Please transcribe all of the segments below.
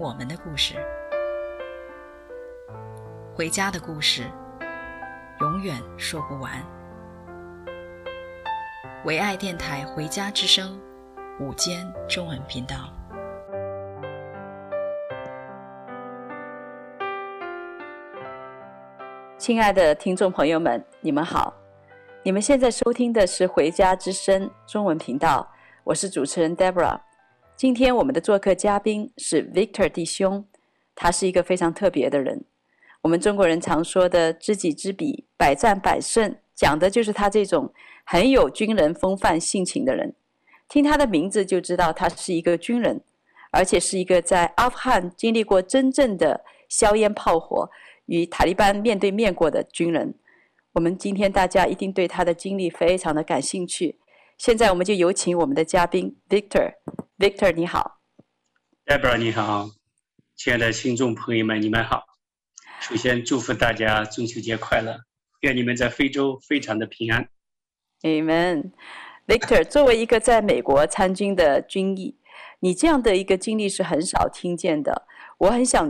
我们的故事，回家的故事，永远说不完。唯爱电台《回家之声》午间中文频道，亲爱的听众朋友们，你们好。你们现在收听的是《回家之声》中文频道，我是主持人 Deborah。今天我们的做客嘉宾是 Victor 弟兄，他是一个非常特别的人。我们中国人常说的“知己知彼，百战百胜”，讲的就是他这种很有军人风范性情的人。听他的名字就知道他是一个军人，而且是一个在阿富汗经历过真正的硝烟炮火与塔利班面对面过的军人。我们今天大家一定对他的经历非常的感兴趣。现在我们就有请我们的嘉宾 Victor。Victor，你好。Deborah，你好。亲爱的听众朋友们，你们好。首先祝福大家中秋节快乐，愿你们在非洲非常的平安。Amen。Victor，作为一个在美国参军的军医，你这样的一个经历是很少听见的。我很想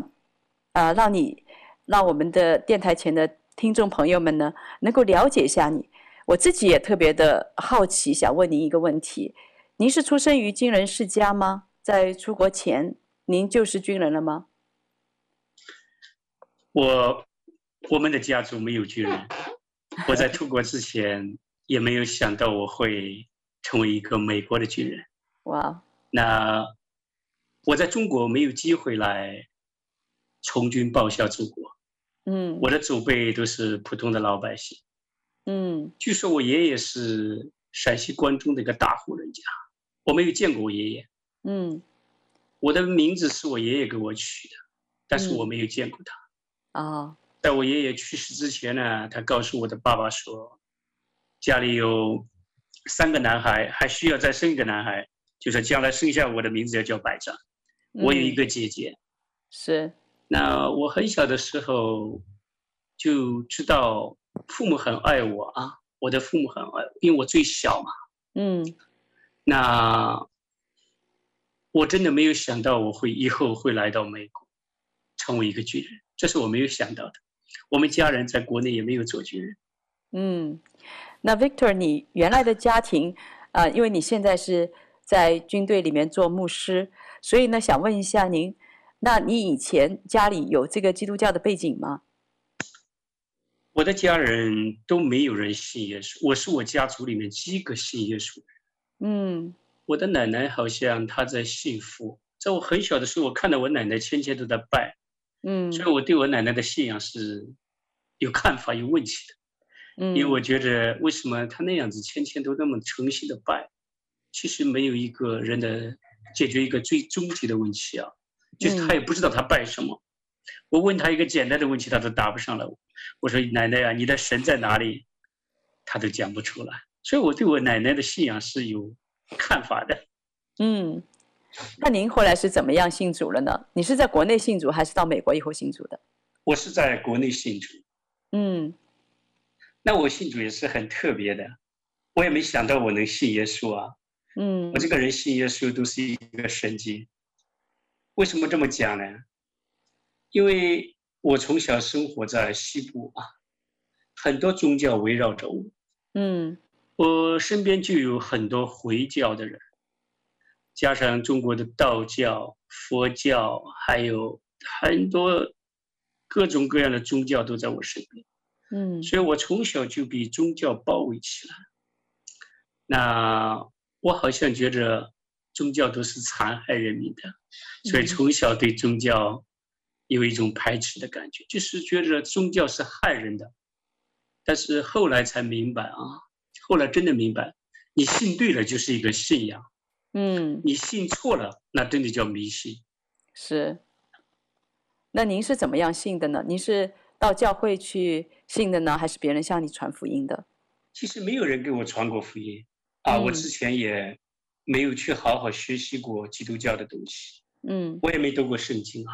啊、呃，让你让我们的电台前的。听众朋友们呢，能够了解一下你，我自己也特别的好奇，想问您一个问题：您是出生于军人世家吗？在出国前，您就是军人了吗？我，我们的家族没有军人。我在出国之前也没有想到我会成为一个美国的军人。哇！那我在中国没有机会来从军报效祖国。嗯，我的祖辈都是普通的老百姓。嗯，据说我爷爷是陕西关中的一个大户人家，我没有见过我爷爷。嗯，我的名字是我爷爷给我取的，但是我没有见过他。啊、嗯，哦，在我爷爷去世之前呢，他告诉我的爸爸说，家里有三个男孩，还需要再生一个男孩，就是将来生下我的名字要叫百丈。我有一个姐姐。嗯、是。那我很小的时候就知道父母很爱我啊，我的父母很爱我，因为我最小嘛。嗯，那我真的没有想到我会以后会来到美国，成为一个军人，这是我没有想到的。我们家人在国内也没有做军人。嗯，那 Victor，你原来的家庭啊，呃，因为你现在是在军队里面做牧师，所以呢，想问一下您。那你以前家里有这个基督教的背景吗？我的家人都没有人信耶稣，我是我家族里面第一个信耶稣的。嗯，我的奶奶好像她在信佛，在我很小的时候，我看到我奶奶天天都在拜。嗯，所以我对我奶奶的信仰是有看法、有问题的。嗯，因为我觉得为什么她那样子天天都那么诚心的拜，其实没有一个人的解决一个最终极的问题啊。就是她也不知道她拜什么，我问她一个简单的问题，她都答不上来。我说奶奶啊，你的神在哪里？他都讲不出来。所以我对我奶奶的信仰是有看法的。嗯，那您后来是怎么样信主了呢？你是在国内信主，还是到美国以后信主的？我是在国内信主。嗯，那我信主也是很特别的，我也没想到我能信耶稣啊。嗯，我这个人信耶稣都是一个神迹。为什么这么讲呢？因为我从小生活在西部啊，很多宗教围绕着我。嗯，我身边就有很多回教的人，加上中国的道教、佛教，还有很多各种各样的宗教都在我身边。嗯，所以我从小就被宗教包围起来。那我好像觉着。宗教都是残害人民的，所以从小对宗教有一种排斥的感觉，就是觉得宗教是害人的。但是后来才明白啊，后来真的明白，你信对了就是一个信仰，嗯，你信错了那真的叫迷信。是，那您是怎么样信的呢？您是到教会去信的呢，还是别人向你传福音的？其实没有人给我传过福音啊，我之前也没有去好好学习过基督教的东西。嗯，我也没读过圣经啊。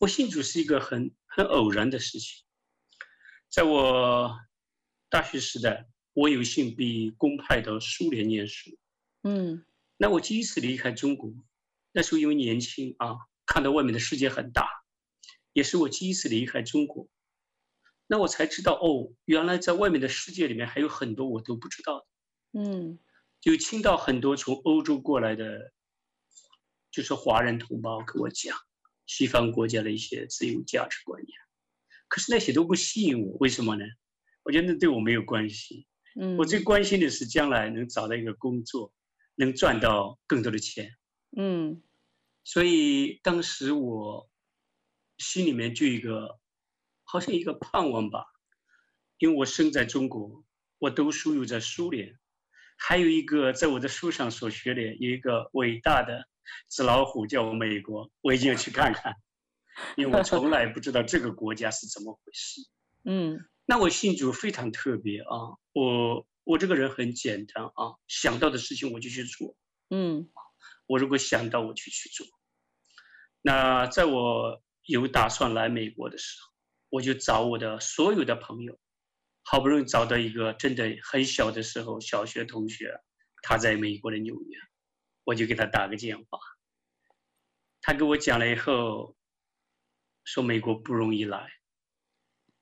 我信主是一个很很偶然的事情。在我大学时代，我有幸被公派到苏联念书。嗯，那我第一次离开中国，那时候因为年轻啊，看到外面的世界很大，也是我第一次离开中国。那我才知道哦，原来在外面的世界里面还有很多我都不知道的。嗯，就听到很多从欧洲过来的，就是华人同胞跟我讲西方国家的一些自由价值观念，可是那些都不吸引我，为什么呢？我觉得那对我没有关系。嗯，我最关心的是将来能找到一个工作，能赚到更多的钱。嗯，所以当时我心里面就一个，好像一个盼望吧，因为我生在中国，我读书又在苏联，还有一个在我的书上所学的有一个伟大的纸老虎叫美国，我一定要去看看，因为我从来不知道这个国家是怎么回事。嗯。那我信主非常特别啊，我我这个人很简单啊，想到的事情我就去做，嗯，我如果想到我就去做。那在我有打算来美国的时候，我就找我的所有的朋友，好不容易找到一个真的很小的时候小学同学，他在美国的纽约，我就给他打个电话，他给我讲了以后，说美国不容易来。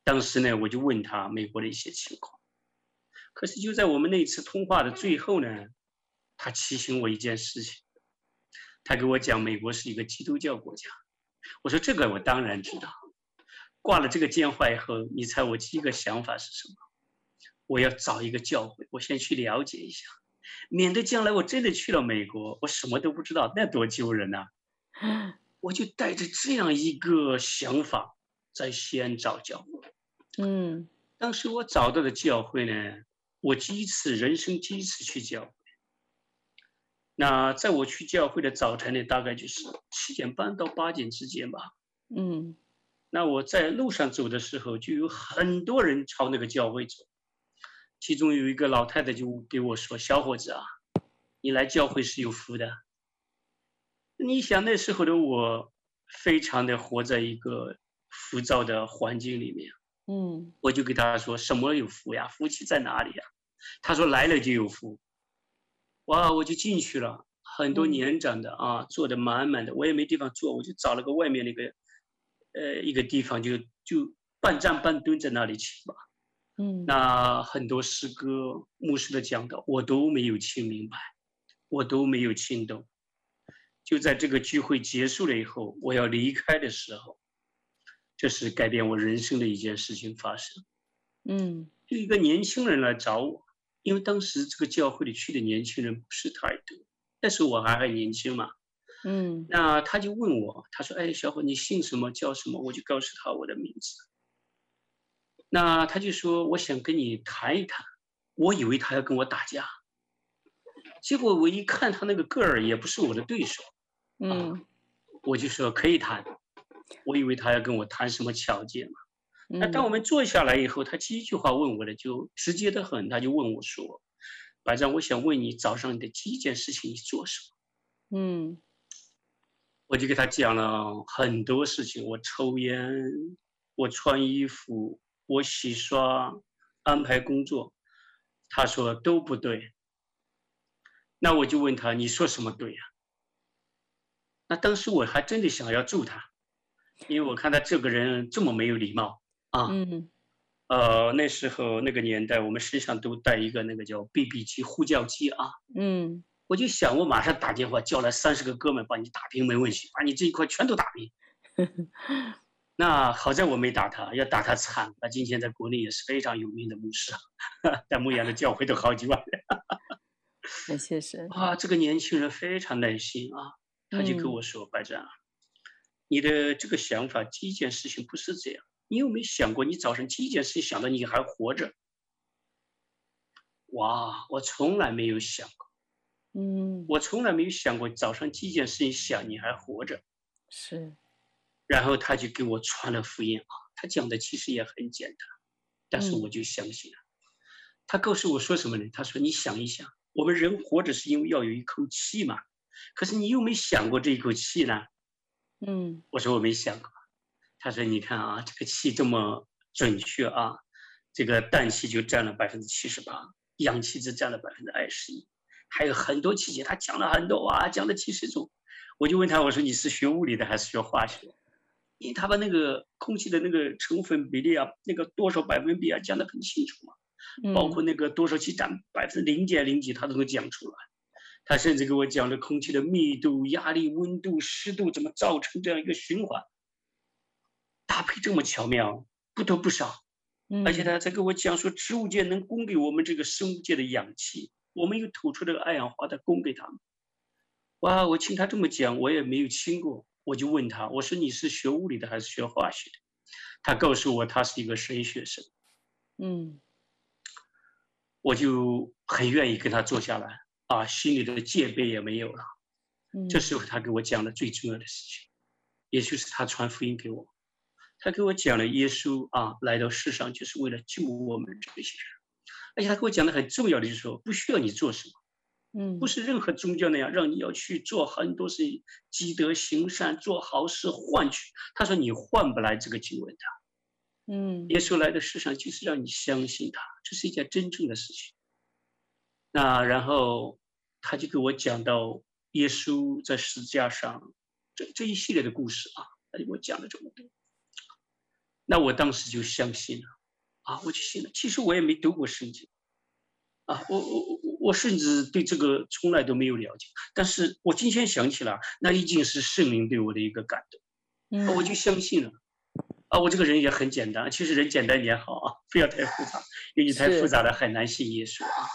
当时呢，我就问他美国的一些情况，可是就在我们那次通话的最后呢，他提醒我一件事情，他给我讲美国是一个基督教国家。我说这个我当然知道。挂了这个电话以后，你猜我第一个想法是什么？我要找一个教会，我先去了解一下，免得将来我真的去了美国，我什么都不知道，那多丢人呐！我就带着这样一个想法，在西安找教会。嗯，当时我找到的教会呢，我第一次人生第一次去教会。那在我去教会的早晨呢，大概就是七点半到八点之间吧。嗯，那我在路上走的时候，就有很多人朝那个教会走。其中有一个老太太就给我说：“小伙子啊，你来教会是有福的。”你想那时候的我，非常的活在一个浮躁的环境里面。嗯，我就给他说，什么有福呀？福气在哪里呀？他说来了就有福。哇，我就进去了，很多年长的啊，坐的满满的，我也没地方坐，我就找了个外面那个，呃，一个地方就就半站半蹲在那里去吧。嗯，那很多诗歌、牧师的讲道，我都没有听明白，我都没有听懂。就在这个聚会结束了以后，我要离开的时候。这是改变我人生的一件事情发生，嗯，就一个年轻人来找我，因为当时这个教会里去的年轻人不是太多，但是我还很年轻嘛，嗯，那他就问我，他说：“哎，小伙，你姓什么？叫什么？”我就告诉他我的名字。那他就说：“我想跟你谈一谈。”我以为他要跟我打架，结果我一看他那个个儿也不是我的对手，嗯，啊，我就说可以谈。我以为他要跟我谈什么条件嘛，那当我们坐下来以后，他第一句话问我的就直接的很，他就问我说：“白丈，我想问你，早上你的第一件事情你做什么？”嗯，我就给他讲了很多事情，我抽烟，我穿衣服，我洗刷，安排工作。他说都不对。那我就问他：“你说什么对呀？”那当时我还真的想要揍他。因为我看他这个人这么没有礼貌啊，嗯，呃，那时候那个年代，我们身上都带一个那个叫 BB 机呼叫机啊，嗯，我就想我马上打电话叫来三十个哥们把你打平没问题，把你这一块全都打平。那好在我没打他，要打他惨。那今天在国内也是非常有名的牧师，在牧羊的教会都好几万人。感谢神啊，这个年轻人非常耐心啊，他就跟我说：“嗯、白丈。”你的这个想法，第一件事情不是这样。你有没有想过，你早上第一件事情想到你还活着？哇，我从来没有想过。嗯，我从来没有想过早上第一件事情想你还活着。是。然后他就给我传了福音啊，他讲的其实也很简单，但是我就相信了。他告诉我说什么呢？他说：“你想一想，我们人活着是因为要有一口气嘛，可是你有没有想过这一口气呢？”嗯，我说我没想过。他说：“你看啊，这个气这么准确啊，这个氮气就占了百分之七十八，氧气只占了百分之二十一，还有很多气体。”他讲了很多哇，讲了几十种。我就问他：“我说你是学物理的还是学化学？”因为他把那个空气的那个成分比例啊，那个多少百分比啊，讲得很清楚嘛。包括那个多少气占百分之零点零几，他都能讲出来。他甚至给我讲了空气的密度、压力、温度、湿度怎么造成这样一个循环，搭配这么巧妙，不多不少。而且他在给我讲说，植物界能供给我们这个生物界的氧气，我们又吐出这个二氧化碳供给他们。哇，我听他这么讲，我也没有听过，我就问他，我说你是学物理的还是学化学的？他告诉我他是一个神学生。嗯。我就很愿意跟他坐下来啊，心里的戒备也没有了。这时候他给我讲了最重要的事情，也就是他传福音给我。他给我讲了耶稣啊来到世上就是为了救我们这些人，而且他给我讲的很重要的就是说不需要你做什么，嗯，不是任何宗教那样让你要去做很多事情，积德行善做好事换取。他说你换不来这个经文的。嗯，耶稣来的世上就是让你相信他，这是一件真正的事情。那然后他就给我讲到耶稣在十字架上这这一系列的故事啊，他就给我讲了这么多。那我当时就相信了啊，我就信了。其实我也没读过圣经啊，我我我我甚至对这个从来都没有了解。但是我今天想起来，那已经是圣灵对我的一个感动，嗯，我就相信了。啊，我这个人也很简单，其实人简单点好啊，不要太复杂，因为你太复杂了很难信耶稣啊。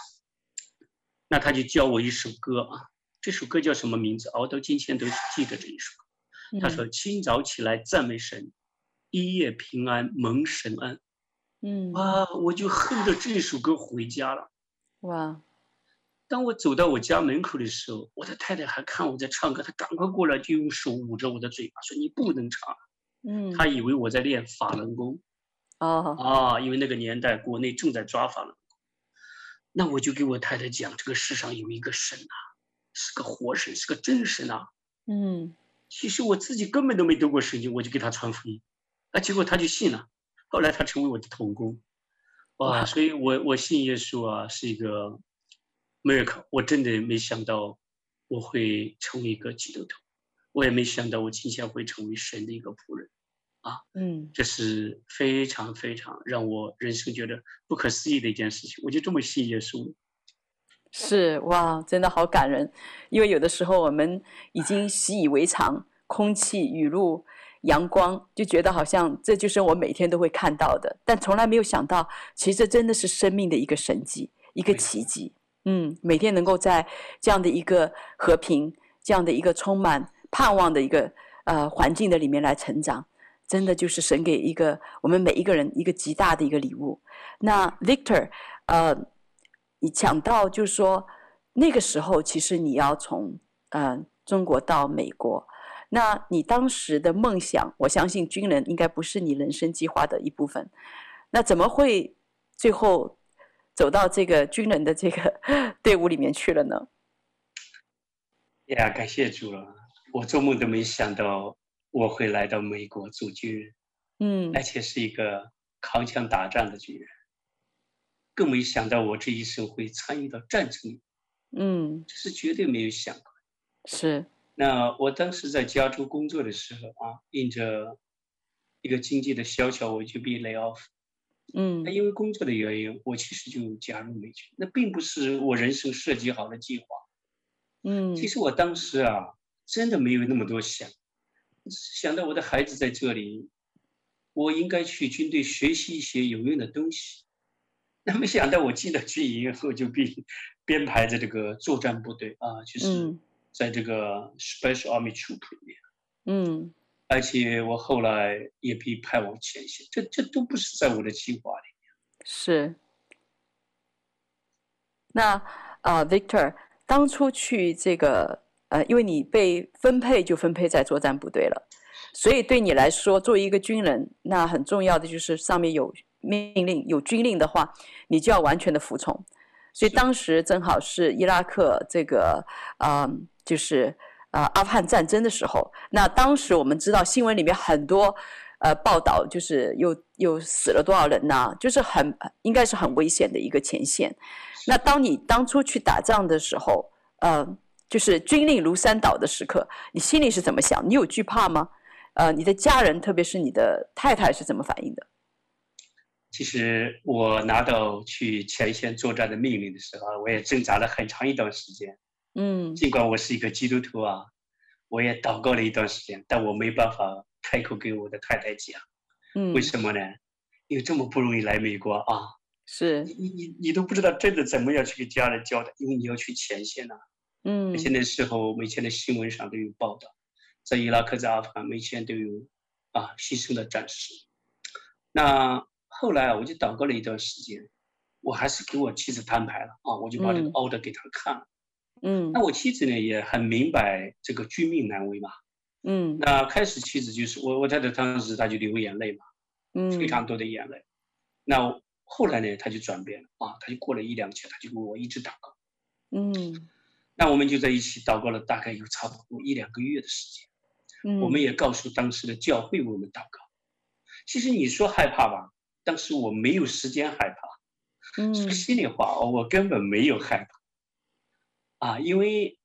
那他就教我一首歌啊，这首歌叫什么名字？啊，我到今天都记得这一首歌。他说：“清早起来赞美神，一夜平安蒙神恩。”嗯，啊，我就哼着这首歌回家了。哇！当我走到我家门口的时候，我的太太还看我在唱歌，她赶快过来就用手捂着我的嘴巴，说：“你不能唱。”嗯，她以为我在练法轮功，哦啊，因为那个年代国内正在抓法轮功，那我就给我太太讲，这个世上有一个神啊，是个活神，是个真神啊。嗯，其实我自己根本都没得过神经，我就给他传福音，啊，结果他就信了，后来他成为我的童工，哇，所以我我信耶稣啊是一个 miracle，我真的没想到我会成为一个基督徒。我也没想到我今天会成为神的一个仆人，啊，嗯，这是非常非常让我人生觉得不可思议的一件事情。我就这么信耶稣，是哇，真的好感人。因为有的时候我们已经习以为常，空气、雨露、阳光，就觉得好像这就是我每天都会看到的，但从来没有想到，其实这真的是生命的一个神迹，一个奇迹。嗯，每天能够在这样的一个和平，这样的一个充满。盼望的一个呃环境的里面来成长，真的就是神给一个我们每一个人一个极大的一个礼物。那 Victor，呃，你讲到就是说那个时候其实你要从呃中国到美国，那你当时的梦想，我相信军人应该不是你人生计划的一部分。那怎么会最后走到这个军人的这个 队伍里面去了呢？呀，感谢主了。我做梦都没想到我会来到美国做军人，嗯，而且是一个扛枪打仗的军人，更没想到我这一生会参与到战争里，嗯，这是绝对没有想过。是。那我当时在加州工作的时候啊，因着一个经济的萧条，我就被 lay off，嗯，那因为工作的原因，我其实就加入美军，那并不是我人生设计好的计划，嗯，其实我当时啊。真的没有那么多想，想到我的孩子在这里，我应该去军队学习一些有用的东西。那没想到我进了军营后就被编排在这个作战部队啊，就是在这个 Special Army Troop 里面。嗯，而且我后来也被派往前线，这这都不是在我的计划里面。是。那啊，uh，Victor，当初去这个。呃，因为你被分配就分配在作战部队了，所以对你来说，作为一个军人，那很重要的就是上面有命令、有军令的话，你就要完全的服从。所以当时正好是伊拉克这个，啊、呃，就是啊、呃、阿富汗战争的时候。那当时我们知道新闻里面很多呃报道，就是又又死了多少人呐、啊，就是很应该是很危险的一个前线。那当你当初去打仗的时候，呃。就是军令如山倒的时刻，你心里是怎么想？你有惧怕吗？呃，你的家人，特别是你的太太是怎么反应的？其实我拿到去前线作战的命令的时候，我也挣扎了很长一段时间。嗯，尽管我是一个基督徒啊，我也祷告了一段时间，但我没办法开口给我的太太讲。嗯，为什么呢？因为这么不容易来美国啊，是你你你都不知道真的怎么样去给家人交代，因为你要去前线啊。嗯，现在时候，每天的新闻上都有报道，在伊拉克、在阿富汗，每天都有啊牺牲的战士。那后来啊，我就祷告了一段时间，我还是给我妻子摊牌了啊，我就把这个 order 给她看了。嗯，那我妻子呢也很明白这个军命难违嘛。嗯，那开始妻子就是我，我太太当时她就流眼泪嘛，嗯，非常多的眼泪。那后来呢，她就转变了啊，她就过了一两天，她就跟我一直祷告。嗯。那我们就在一起祷告了，大概有差不多一两个月的时间。嗯，我们也告诉当时的教会为我们祷告。其实你说害怕吧，当时我没有时间害怕。嗯，说心里话，我根本没有害怕。啊，因为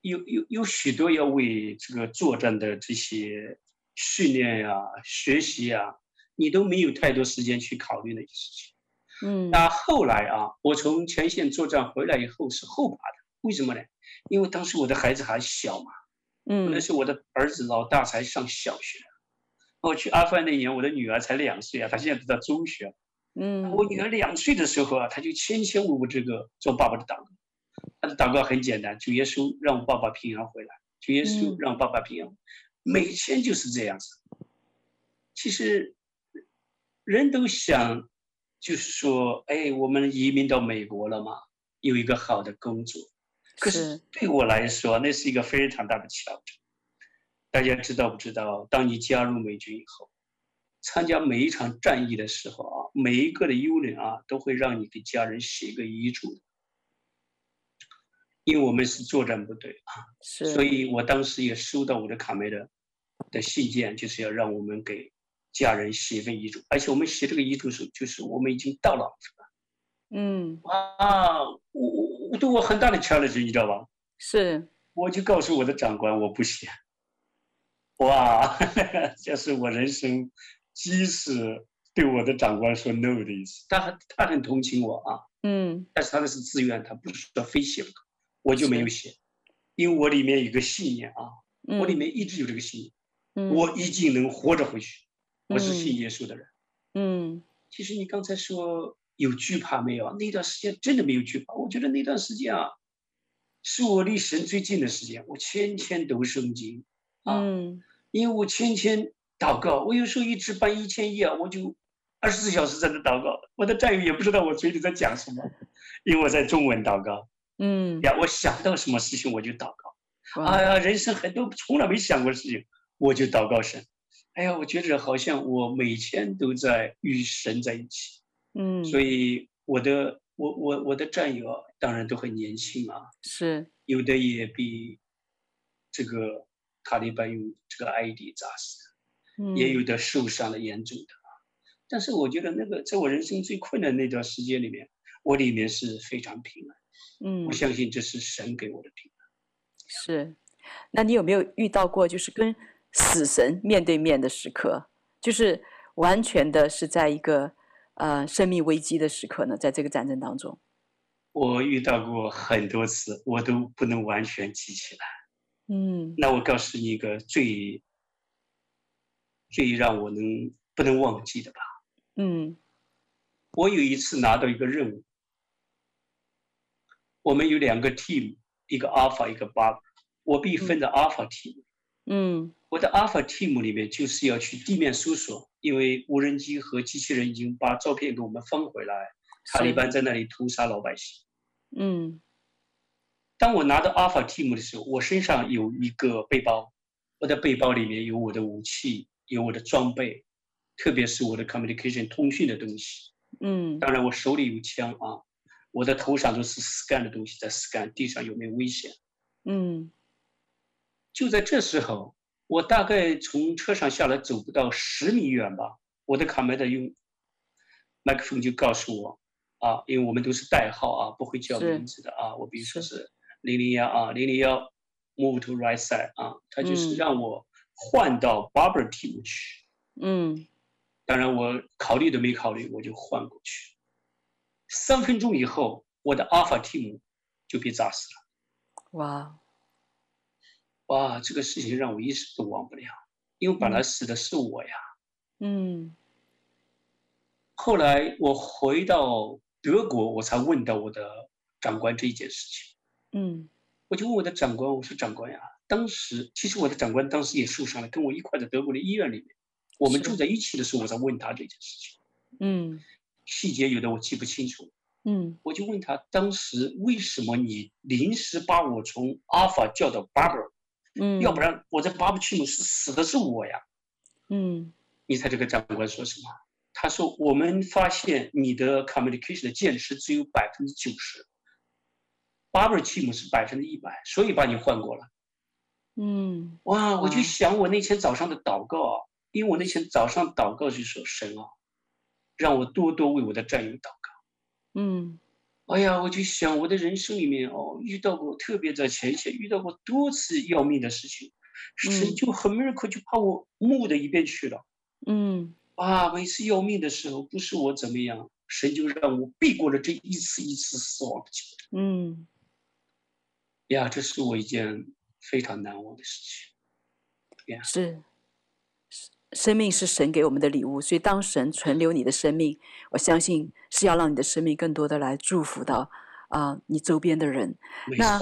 有有有许多要为这个作战的这些训练呀、学习呀，你都没有太多时间去考虑那些事情。嗯，那后来啊，我从前线作战回来以后是后怕的。为什么呢？因为当时我的孩子还小嘛，嗯，那时候我的儿子老大才上小学，我去阿富汗那年，我的女儿才两岁啊，她现在读到中学，嗯，我女儿两岁的时候啊，她就千千万万这个做爸爸的祷告，她的祷告很简单，主耶稣让我爸爸平安回来，主耶稣让爸爸平安，每天就是这样子。其实人都想，就是说，哎，我们移民到美国了嘛，有一个好的工作。可是对我来说，那是一个非常大的挑战。大家知道不知道？当你加入美军以后，参加每一场战役的时候啊，每一个的 unit 啊，都会让你给家人写一个遗嘱。因为我们是作战部队啊，是，所以我当时也收到我的卡梅的的信件，就是要让我们给家人写一份遗嘱。而且我们写这个遗嘱时，就是我们已经到了。嗯啊，我。我对我很大的 challenge，你知道吧？是，我就告诉我的长官，我不写。哇，这是我人生第一次对我的长官说 no 的意思。他很他很同情我啊，嗯，但是他那是自愿，他不是说非写不可。我就没有写，因为我里面有个信念啊，嗯、我里面一直有这个信念，嗯、我一定能活着回去。我是信耶稣的人，嗯，其实你刚才说。有惧怕没有啊？那段时间真的没有惧怕。我觉得那段时间啊，是我离神最近的时间。我天天读圣经啊，嗯、因为我天天祷告。我有时候一值班一天夜，我就二十四小时在那祷告。我的战友也不知道我嘴里在讲什么，因为我在中文祷告。嗯，呀，我想到什么事情我就祷告。哇哎呀，人生很多从来没想过的事情，我就祷告神。哎呀，我觉得好像我每天都在与神在一起。嗯，所以我的我我我的战友当然都很年轻啊，是有的也比这个塔利班用这个 ID 炸死的，嗯，也有的受伤的严重的啊。但是我觉得那个在我人生最困难那段时间里面，我里面是非常平安。嗯，我相信这是神给我的平安。是，那你有没有遇到过就是跟死神面对面的时刻？就是完全的是在一个。呃，生命危机的时刻呢，在这个战争当中，我遇到过很多次，我都不能完全记起来。嗯，那我告诉你一个最最让我能不能忘记的吧。嗯，我有一次拿到一个任务，我们有两个 team，一个 alpha，一个 beta，我被分在 alpha team。嗯，我的 alpha team 里面就是要去地面搜索。因为无人机和机器人已经把照片给我们放回来，塔利班在那里屠杀老百姓。嗯，当我拿到 Alpha Team 的时候，我身上有一个背包，我的背包里面有我的武器，有我的装备，特别是我的 communication 通讯的东西。嗯，当然我手里有枪啊，我的头上都是 scan 的东西，在 scan 地上有没有危险。嗯，就在这时候，我大概从车上下来，走不到十米远吧，我的卡梅德用麦克风就告诉我，啊，因为我们都是代号啊，不会叫名字的啊，我比如说是零零幺啊，零零幺 move to right side 啊，他就是让我换到 Barber team 去。嗯，当然我考虑都没考虑，我就换过去。三分钟以后，我的 Alpha team 就被炸死了。哇，哇，这个事情让我一直都忘不了，因为本来死的是我呀。嗯。后来我回到德国，我才问到我的长官这一件事情。嗯，我就问我的长官，我说长官呀，当时其实我的长官当时也受伤了，跟我一块在德国的医院里面，我们住在一起的时候，我才问他这件事情。嗯，细节有的我记不清楚。嗯，我就问他当时为什么你临时把我从阿尔法叫到 Barber？嗯，要不然我在 Barber 区是死的是我呀。嗯，你猜这个长官说什么？他说我们发现你的 communication 的键值只有百分之九十，Barber team 是百分之一百，所以把你换过了。嗯，哇，我就想我那天早上的祷告啊，因为我那天早上祷告就说神啊，让我多多为我的战友祷告。嗯，哎呀，我就想我的人生里面哦，遇到过特别在前线遇到过多次要命的事情，神就很 miracle 就把我木的一边去了。嗯，啊，每次要命的时候，不是我怎么样，神就让我避过了这一次一次死亡的。嗯，呀，这是我一件非常难忘的事情。呀，是。生命是神给我们的礼物，所以当神存留你的生命，我相信是要让你的生命更多的来祝福到啊、呃、你周边的人。没错。那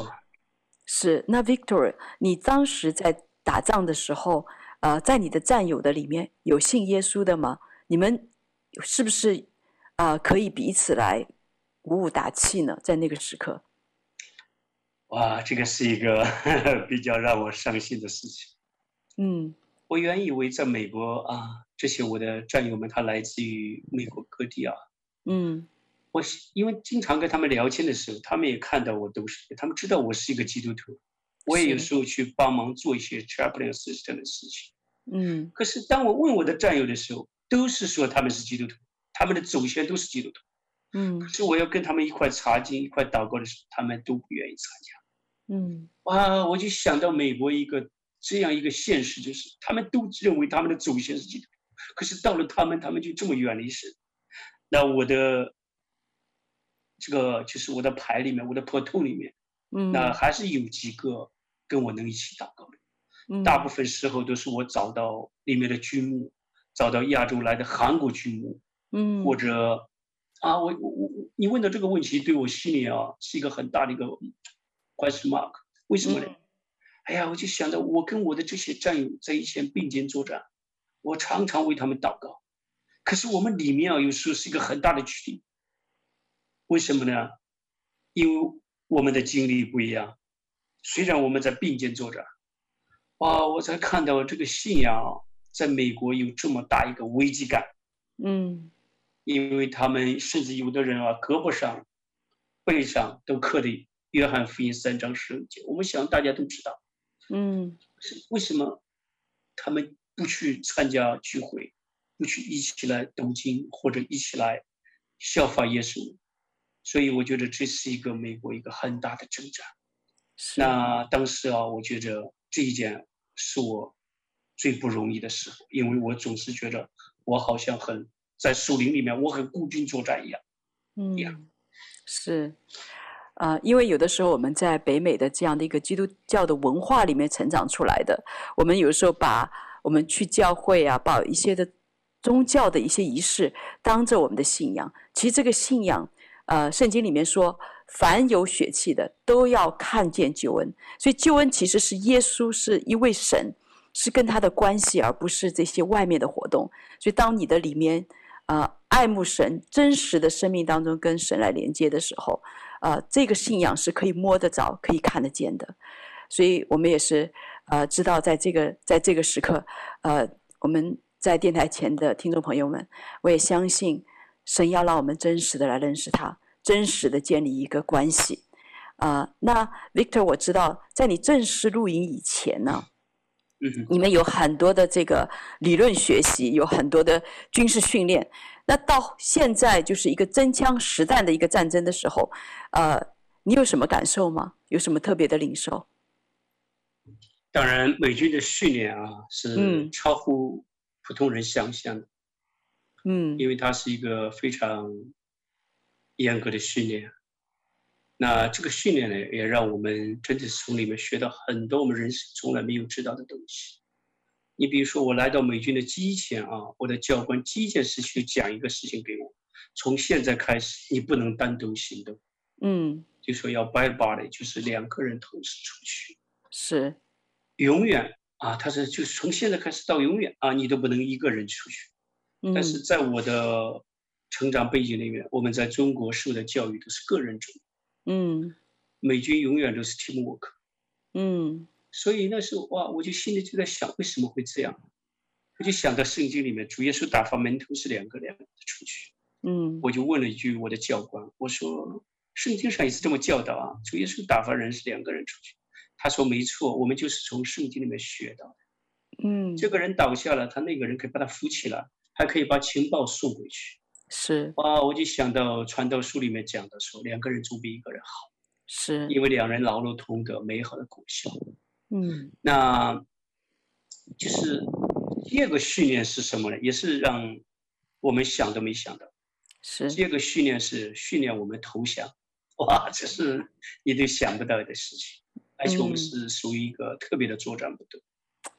是那 Victor，你当时在打仗的时候，呃，在你的战友的里面有信耶稣的吗？你们是不是啊、呃、可以彼此来鼓舞打气呢？在那个时刻，哇，这个是一个 比较让我伤心的事情。嗯。我原以为在美国啊，这些我的战友们，他来自于美国各地啊。嗯，我因为经常跟他们聊天的时候，他们也看到我都是，他们知道我是一个基督徒。我也有时候去帮忙做一些 chaplain assistant 的事情。嗯，可是当我问我的战友的时候，都是说他们是基督徒，他们的祖先都是基督徒。嗯，可是我要跟他们一块查经、一块祷告的时候，他们都不愿意参加。嗯，哇，我就想到美国一个。这样一个现实就是，他们都认为他们的祖先是基督徒，可是到了他们，他们就这么远离神。那我的这个就是我的牌里面，我的 platoon 里面，嗯，那还是有几个跟我能一起祷告的。嗯，大部分时候都是我找到里面的军牧，找到亚洲来的韩国军牧，嗯，或者啊，我我我，你问的这个问题对我心里啊是一个很大的一个 question mark，为什么呢？嗯哎呀，我就想到我跟我的这些战友在一线并肩作战，我常常为他们祷告。可是我们里面啊，有时候是一个很大的距离。为什么呢？因为我们的经历不一样。虽然我们在并肩作战，啊，我才看到这个信仰在美国有这么大一个危机感。嗯，因为他们甚至有的人啊，胳膊上、背上都刻的《约翰福音》三章十六节。我们想大家都知道。嗯，是为什么他们不去参加聚会，不去一起来读经或者一起来效法耶稣？所以我觉得这是一个美国一个很大的挣扎。那当时啊，我觉得这一件是我最不容易的时候，因为我总是觉得我好像很在树林里面，我很孤军作战一样。嗯.是。呃，因为有的时候我们在北美的这样的一个基督教的文化里面成长出来的，我们有时候把我们去教会啊，把一些的宗教的一些仪式当着我们的信仰。其实这个信仰，呃，圣经里面说，凡有血气的都要看见救恩。所以救恩其实是耶稣是一位神，是跟他的关系，而不是这些外面的活动。所以当你的里面，呃，爱慕神，真实的生命当中跟神来连接的时候。呃，这个信仰是可以摸得着、可以看得见的，所以我们也是呃，知道在这个在这个时刻，呃，我们在电台前的听众朋友们，我也相信神要让我们真实的来认识他，真实的建立一个关系。啊、那 Victor，我知道在你正式录影以前呢，嗯，你们有很多的这个理论学习，有很多的军事训练。那到现在就是一个真枪实弹的一个战争的时候，呃，你有什么感受吗？有什么特别的领受？当然，美军的训练啊是超乎普通人想象的，嗯，因为它是一个非常严格的训练。那这个训练呢，也让我们真的是从里面学到很多我们人生从来没有知道的东西。你比如说，我来到美军的机前啊，我的教官第一件事去讲一个事情给我：从现在开始，你不能单独行动。嗯，就说要 by body，就是两个人同时出去。是，永远啊，他是就是从现在开始到永远啊，你都不能一个人出去。嗯，但是在我的成长背景里面，我们在中国受的教育都是个人主义。嗯，美军永远都是 teamwork。嗯，所以那时候哇，我就心里就在想，为什么会这样？我就想到圣经里面主耶稣打发门徒是两个两个出去。嗯，我就问了一句我的教官，我说圣经上也是这么教导啊，主耶稣打发人是两个人出去。他说没错，我们就是从圣经里面学到的。嗯，这个人倒下了，他那个人可以把他扶起来，还可以把情报送回去。是哇，我就想到传道书里面讲的说，两个人总比一个人好，是因为两人劳碌同得美好的果效。嗯，那就是第二个训练是什么呢？也是让我们想都没想到。是第二个训练是训练我们投降。哇，这是你都想不到的事情，而且我们是属于一个特别的作战部队。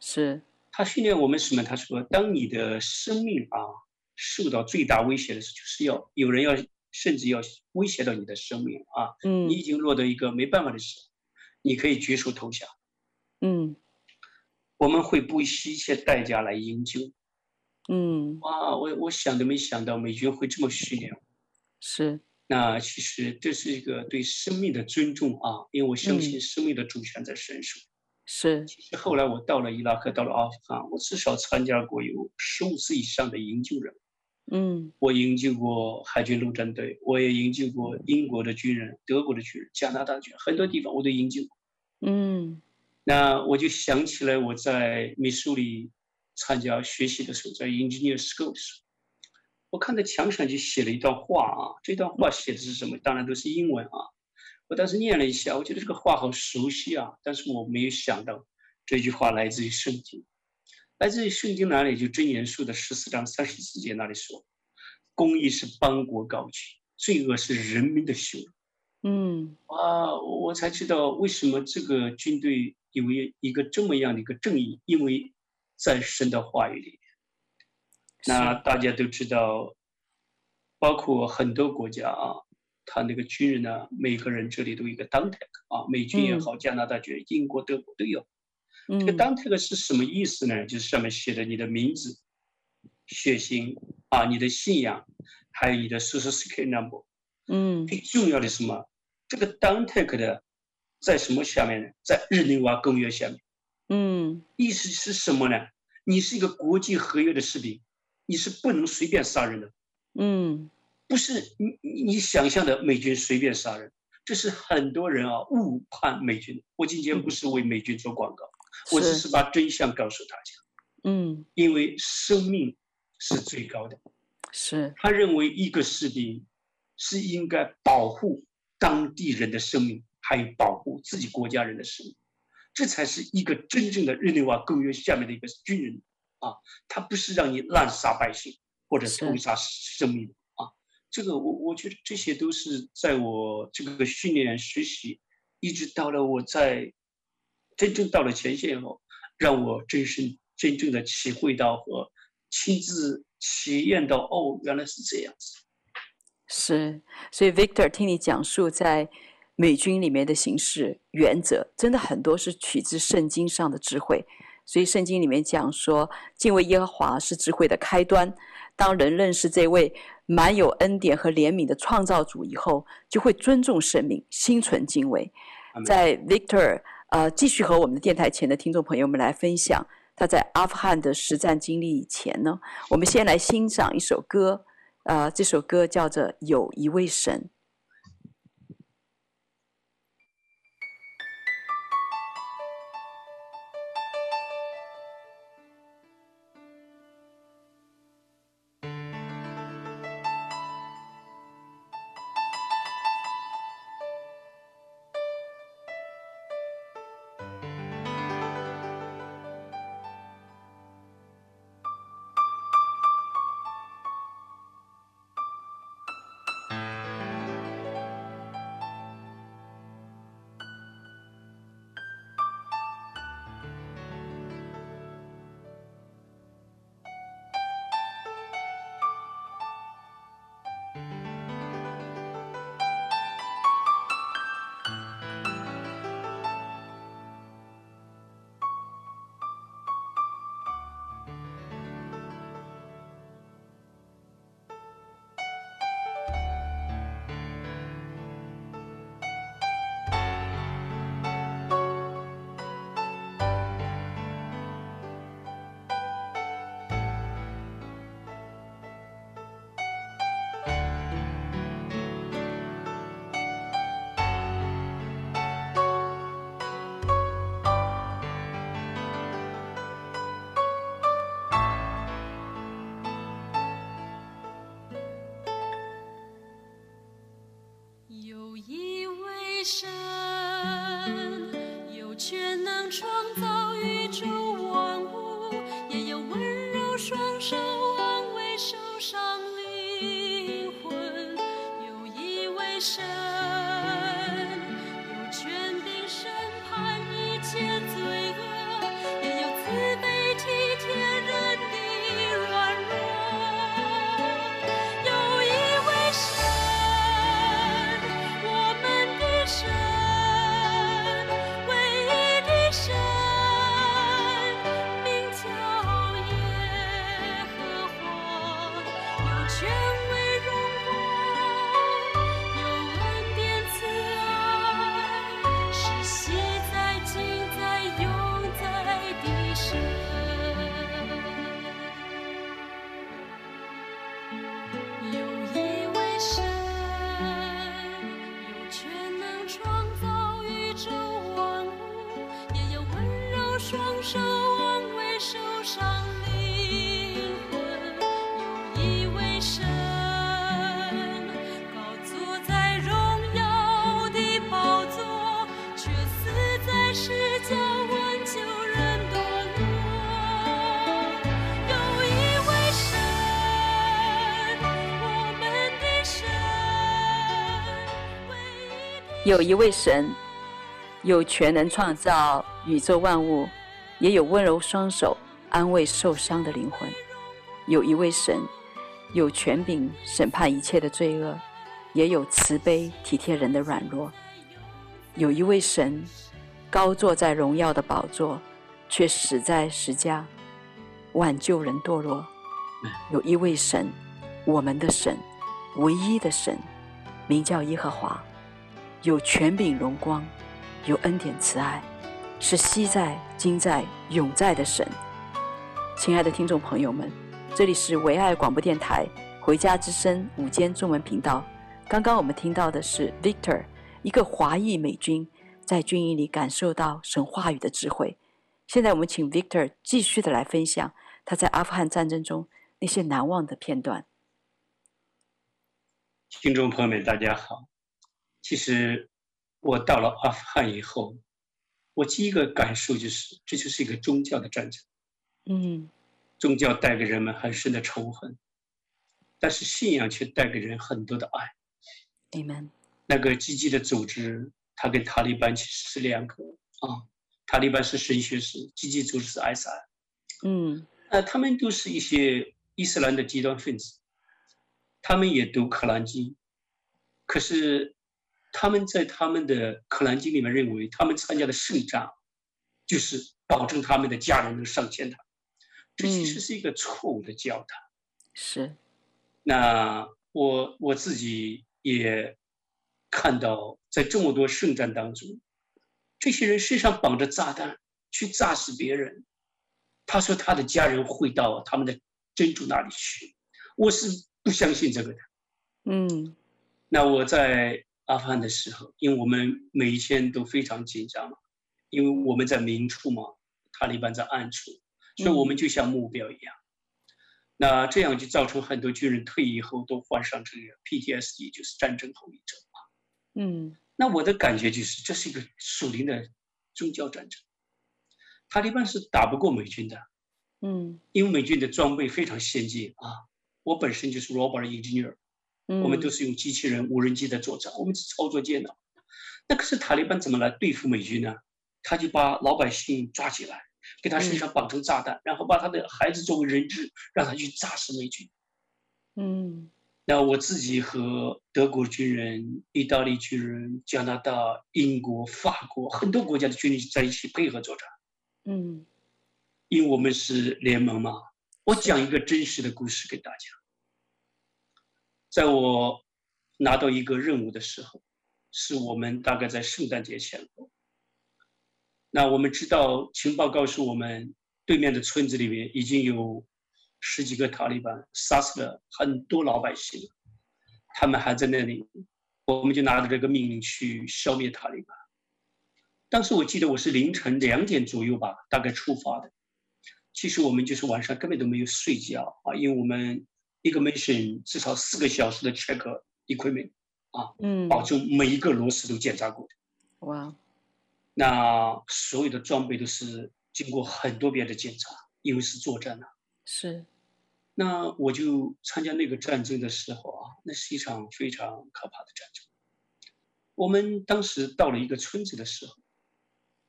是他训练我们什么？他说，当你的生命啊。受到最大威胁的时候，就是要有人要甚至要威胁到你的生命啊！嗯，你已经落到一个没办法的时候，你可以举手投降。嗯，我们会不惜一切代价来营救。嗯，哇，我我想都没想到美军会这么训练。是。那其实这是一个对生命的尊重啊，因为我相信生命的主权在神手。嗯是，其实后来我到了伊拉克，到了阿富汗，我至少参加过有十五次以上的营救任务。嗯，我营救过海军陆战队，我也营救过英国的军人、德国的军人、加拿大军人，很多地方我都营救过。嗯，那我就想起来我在密苏里参加学习的时候，在 Engineer School 的时候，我看到墙上就写了一段话啊，这段话写的是什么？当然都是英文啊。我当时念了一下，我觉得这个话好熟悉啊，但是我没有想到这句话来自于圣经，来自于圣经哪里？就箴言书的十四章三十四节那里说：“公义是邦国高举，罪恶是人民的羞辱。”嗯，啊，我才知道为什么这个军队有一个这么样的一个正义，因为在神的话语里面。那大家都知道，包括很多国家啊。他那个军人呢，每个人这里都有一个 DUNTAG 啊，美军也好，加拿大军、英国、德国都有。嗯，这个 DUNTAG 是什么意思呢？就是上面写的你的名字、血型啊，你的信仰，还有你的 Social Security Number。嗯，最重要的是什么？这个 DUNTAG 的在什么下面呢？在日内瓦公约下面。嗯，意思是什么呢？你是一个国际合约的士兵，你是不能随便杀人的。嗯。不是你你想象的美军随便杀人，这是很多人啊误判美军。我今天不是为美军做广告，我只是。把真相告诉大家。嗯，因为生命是最高的，是。他认为一个士兵是应该保护当地人的生命，还有保护自己国家人的生命，这才是一个真正的日内瓦公约下面的一个军人啊，他不是让你滥杀百姓或者屠杀生命啊。这个我我觉得这些都是在我这个训练学习，一直到了我在真正到了前线以后，让我真是真正的体会到和亲自体验到，哦，原来是这样子。是，所以 Victor 听你讲述在美军里面的行事原则，真的很多是取自圣经上的智慧。所以圣经里面讲说，敬畏耶和华是智慧的开端。当人认识这位满有恩典和怜悯的创造主以后，就会尊重生命，心存敬畏。在 Victor 呃，继续和我们的电台前的听众朋友们来分享他在阿富汗的实战经历。以前呢，我们先来欣赏一首歌，呃，这首歌叫做《有一位神》。有一位神，有权能创造宇宙万物，也有温柔双手安慰受伤的灵魂。有一位神，有权柄审判一切的罪恶，也有慈悲体贴人的软弱。有一位神，高坐在荣耀的宝座，却死在十架，挽救人堕落。有一位神，我们的神，唯一的神，名叫耶和华。有权柄荣光，有恩典慈爱，是昔在、今在、永在的神。亲爱的听众朋友们，这里是唯爱广播电台《回家之声》午间中文频道。刚刚我们听到的是 Victor，一个华裔美军，在军营里感受到神话语的智慧。现在我们请 Victor 继续的来分享他在阿富汗战争中那些难忘的片段。听众朋友们，大家好。其实我到了阿富汗以后，我第一个感受就是，这就是一个宗教的战争。嗯，宗教带给人们很深的仇恨，但是信仰却带给人很多的爱。Amen。那个积极的组织，他跟塔利班其实是两个啊，塔利班是神学士，积极组织是 ISIL。嗯，呃，他们都是一些伊斯兰的极端分子，他们也读《可兰经》，可是。他们在他们的《可兰经》里面认为，他们参加的圣战就是保证他们的家人能上天堂，这其实是一个错误的教导。是。那我我自己也看到，在这么多圣战当中，这些人身上绑着炸弹去炸死别人。他说他的家人会到他们的真主那里去，我是不相信这个的。嗯，那我在阿富汗的时候，因为我们每一天都非常紧张嘛，因为我们在明处嘛，塔利班在暗处，所以我们就像目标一样。嗯、那这样就造成很多军人退役后都患上这个 PTSD，就是战争后遗症嘛。嗯，那我的感觉就是这是一个属灵的宗教战争。塔利班是打不过美军的，嗯，因为美军的装备非常先进啊。我本身就是 Robert engineer，嗯，我们都是用机器人、无人机在作战，我们是操作电脑。那可是塔利班怎么来对付美军呢？他就把老百姓抓起来，给他身上绑成炸弹，嗯，然后把他的孩子作为人质，让他去炸死美军。嗯，那我自己和德国军人、意大利军人、加拿大、英国、法国很多国家的军人在一起配合作战。嗯，因为我们是联盟嘛，我讲一个真实的故事给大家。在我拿到一个任务的时候，是我们大概在圣诞节前后。那我们知道情报告诉我们，对面的村子里面已经有十几个塔利班杀死了很多老百姓，他们还在那里，我们就拿着这个命令去消灭塔利班。当时我记得我是凌晨两点左右吧，大概出发的。其实我们就是晚上根本都没有睡觉啊，因为我们一个 mission 至少四个小时的 check equipment 啊，嗯，保证每一个螺丝都检查过的。哇，那所有的装备都是经过很多遍的检查，因为是作战啊。是。那我就参加那个战争的时候啊，那是一场非常可怕的战争。我们当时到了一个村子的时候。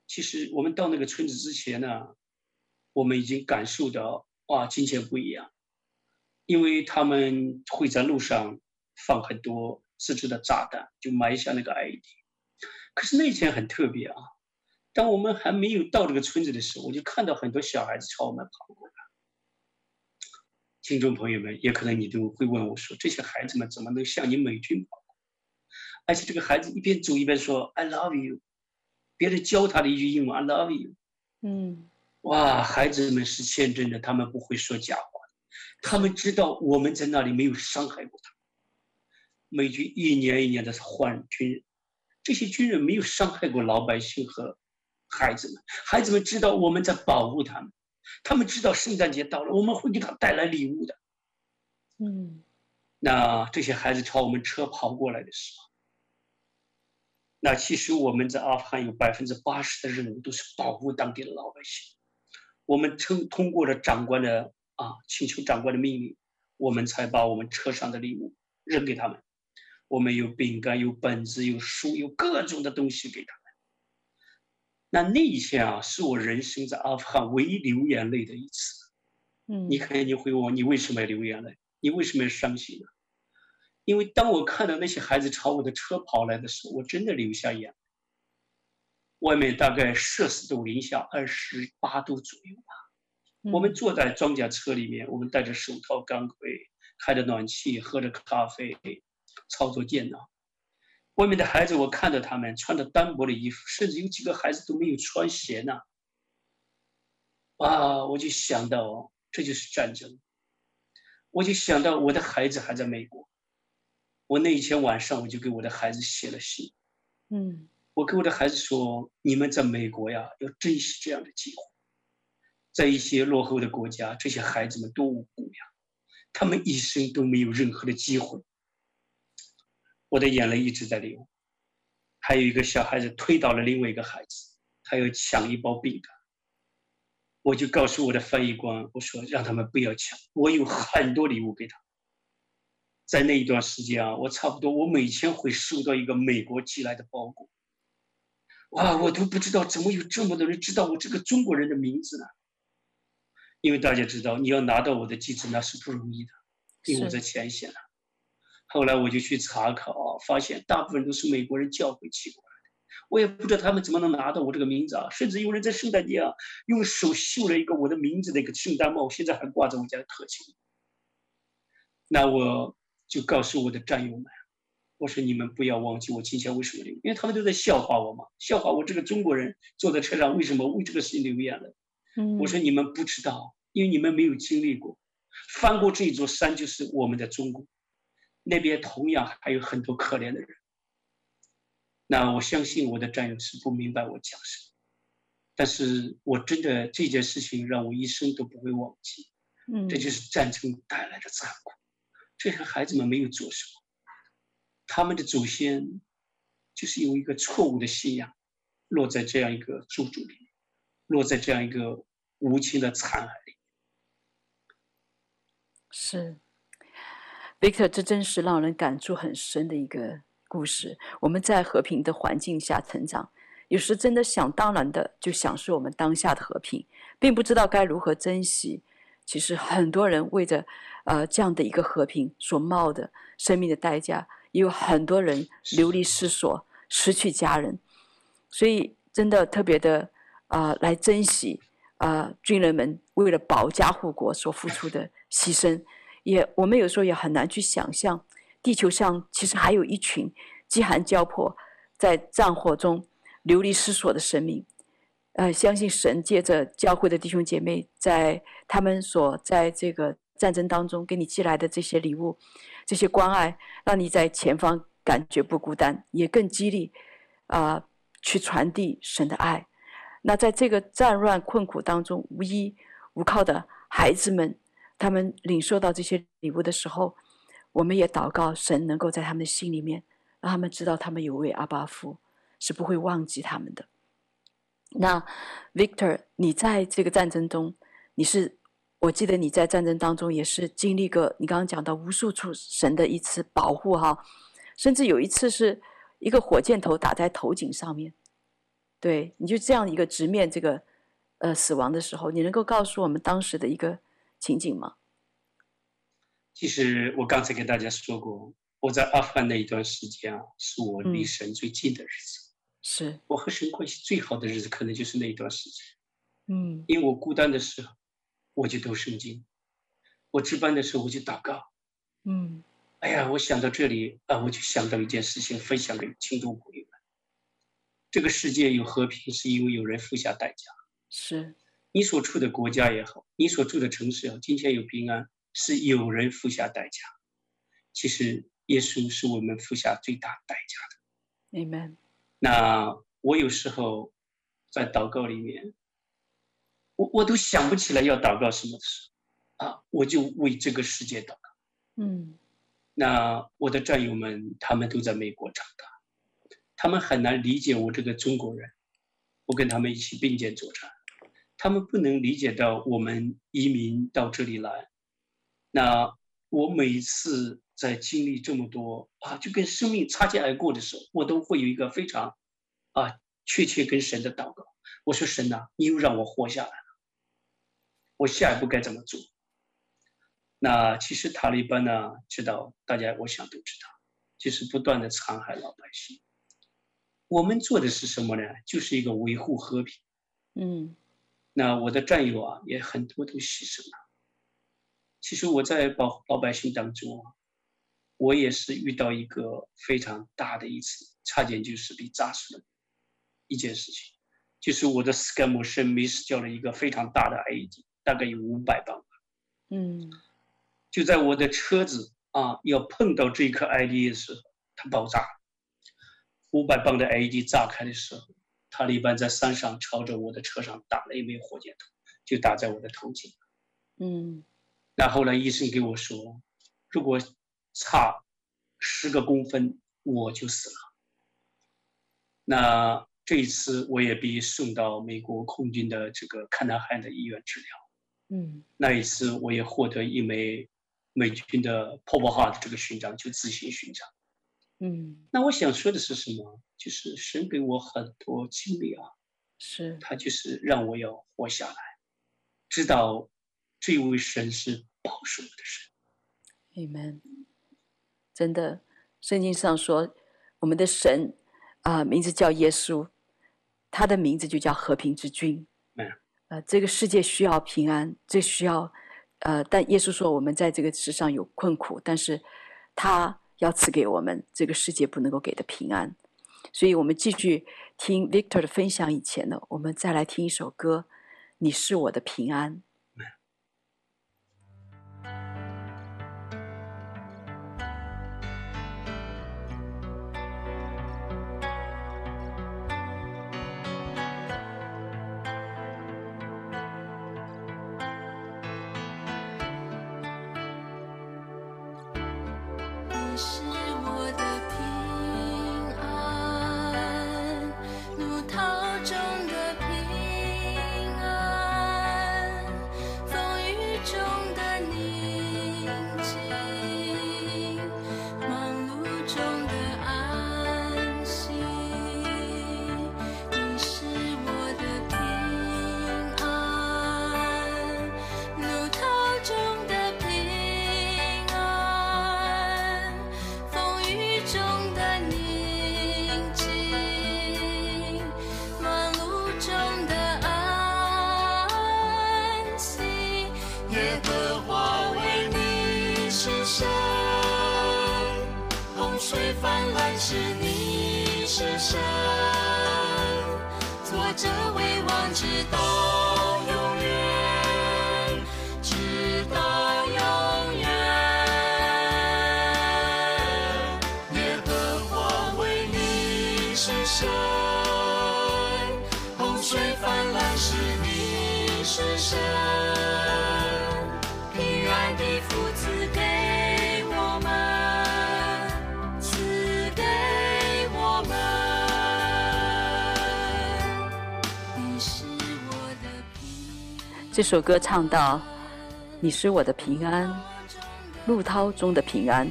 其实我们到那个村子之前呢，我们已经感受到哇，金钱不一样，因为他们会在路上放很多自制的炸弹，就埋下那个 ID。可是那天很特别啊，当我们还没有到这个村子的时候，我就看到很多小孩子朝我们跑过来。听众朋友们，也可能你都会问我说，这些孩子们怎么能向你美军跑过？而且这个孩子一边走一边说 “I love you”。别人教他的一句英文 "I love you"，嗯，哇，孩子们是天真的，他们不会说假话，他们知道我们在那里没有伤害过他。美军一年一年的换军人，这些军人没有伤害过老百姓和孩子们，孩子们知道我们在保护他们，他们知道圣诞节到了，我们会给他带来礼物的。嗯，那这些孩子朝我们车跑过来的时候。那其实我们在阿富汗有百分之八十的任务都是保护当地的老百姓。我们通通过了长官的啊请求长官的命令，我们才把我们车上的礼物扔给他们。我们有饼干、有本子、有书、有各种的东西给他们。那那一天啊，是我人生在阿富汗唯一流眼泪的一次。嗯，你看，你会问我，你为什么要流眼泪？你为什么要伤心呢？因为当我看到那些孩子朝我的车跑来的时候，我真的流下眼泪。外面大概摄氏度零下二十八度左右吧。我们坐在装甲车里面，我们戴着手套、钢盔，开着暖气，喝着咖啡，操作电脑。外面的孩子，我看着他们穿着单薄的衣服，甚至有几个孩子都没有穿鞋呢。啊，我就想到这就是战争。我就想到我的孩子还在美国。我那一天晚上，我就给我的孩子写了信。嗯，我给我的孩子说：“你们在美国呀，要珍惜这样的机会。在一些落后的国家，这些孩子们多无辜呀，他们一生都没有任何的机会。”我的眼泪一直在流。还有一个小孩子推倒了另外一个孩子，他要抢一包饼干。我就告诉我的翻译官，我说让他们不要抢，我有很多礼物给他。在那一段时间啊，我差不多我每天会收到一个美国寄来的包裹，哇，我都不知道怎么有这么多人知道我这个中国人的名字呢？因为大家知道，你要拿到我的地址那是不容易的，因为我在前线啊。后来我就去查考，发现大部分都是美国人教会寄过来的，我也不知道他们怎么能拿到我这个名字啊，甚至有人在圣诞节啊用手绣了一个我的名字的一个圣诞帽，现在还挂在我家的客厅。那我。就告诉我的战友们，我说你们不要忘记我今天为什么流，因为他们都在笑话我嘛，笑话我这个中国人坐在车上为什么为这个事情流眼泪。嗯，我说你们不知道，因为你们没有经历过，翻过这一座山就是我们的中国，那边同样还有很多可怜的人。那我相信我的战友是不明白我讲什么，但是我真的这件事情让我一生都不会忘记。嗯，这就是战争带来的残酷。这些孩子们没有做什么，他们的祖先就是有一个错误的信仰，落在这样一个咒诅里，落在这样一个无情的残骸里。是，Victor，这真是让人感触很深的一个。故事，我们在和平的环境下成长，有时真的想当然的就享受我们当下的和平，并不知道该如何珍惜。其实很多人为着呃这样的一个和平所冒的生命的代价，也有很多人流离失所，失去家人。所以真的特别的啊、呃，来珍惜啊、呃，军人们为了保家护国所付出的牺牲，也我们有时候也很难去想象。地球上其实还有一群饥寒交迫，在战火中流离失所的生命。呃，相信神借着教会的弟兄姐妹，在他们所在这个战争当中给你寄来的这些礼物、这些关爱，让你在前方感觉不孤单，也更激励啊、呃，去传递神的爱。那在这个战乱困苦当中无依无靠的孩子们，他们领受到这些礼物的时候。我们也祷告神能够在他们的心里面，让他们知道他们有位阿爸父是不会忘记他们的。那 Victor，你在这个战争中，你是我记得你在战争当中也是经历过，你刚刚讲到无数处神的一次保护哈，甚至有一次是一个火箭头打在头颈上面，对，你就这样一个直面这个呃死亡的时候，你能够告诉我们当时的一个情景吗？其实我刚才跟大家说过，我在阿富汗那一段时间啊，是我离神最近的日子。嗯、是我和神关系最好的日子，可能就是那一段时间。嗯，因为我孤单的时候，我就读圣经；我值班的时候，我就祷告。嗯，哎呀，我想到这里啊，我就想到一件事情，分享给听众朋友们：这个世界有和平，是因为有人付下代价。是你所处的国家也好，你所住的城市也好，今天有平安。是有人付下代价，其实耶稣是我们付下最大代价的。Amen。那我有时候在祷告里面，我我都想不起来要祷告什么的时候，啊，我就为这个世界祷告。嗯。那我的战友们，他们都在美国长大，他们很难理解我这个中国人。我跟他们一起并肩作战，他们不能理解到我们移民到这里来。那我每一次在经历这么多啊，就跟生命擦肩而过的时候，我都会有一个非常啊确切跟神的祷告。我说神呐，你又让我活下来了，我下一步该怎么做？那其实塔利班呢，知道大家我想都知道，就是不断的残害老百姓。我们做的是什么呢？就是一个维护和平。嗯，那我的战友啊，也很多都牺牲了。其实我在保老百姓当中啊，我也是遇到一个非常大的一次，差点就是被炸死了一件事情，就是我的 SCAMO 是 miss 掉了一个非常大的 IED，大概有五百磅。嗯，就在我的车子啊要碰到这颗 IED 的时候，它爆炸，五百磅的 IED 炸开的时候，塔利班在山上朝着我的车上打了一枚火箭筒，就打在我的头颈。嗯。然后呢医生给我说，如果差十个公分，我就死了。那这一次我也被送到美国空军的这个坎纳汉的医院治疗。嗯，那一次我也获得一枚美军的 Purple Heart 这个勋章，就自行勋章。嗯，那我想说的是什么？就是神给我很多经历啊，是他就是让我要活下来，知道这位神是。保守的神，Amen。真的，圣经上说，我们的神啊、呃，名字叫耶稣，他的名字就叫和平之君。嗯，呃，这个世界需要平安，这需要呃，但耶稣说我们在这个世上有困苦，但是他要赐给我们这个世界不能够给的平安。所以，我们继续听 Victor 的分享以前呢，我们再来听一首歌，《你是我的平安》。这首歌唱到：“你是我的平安，怒涛中的平安，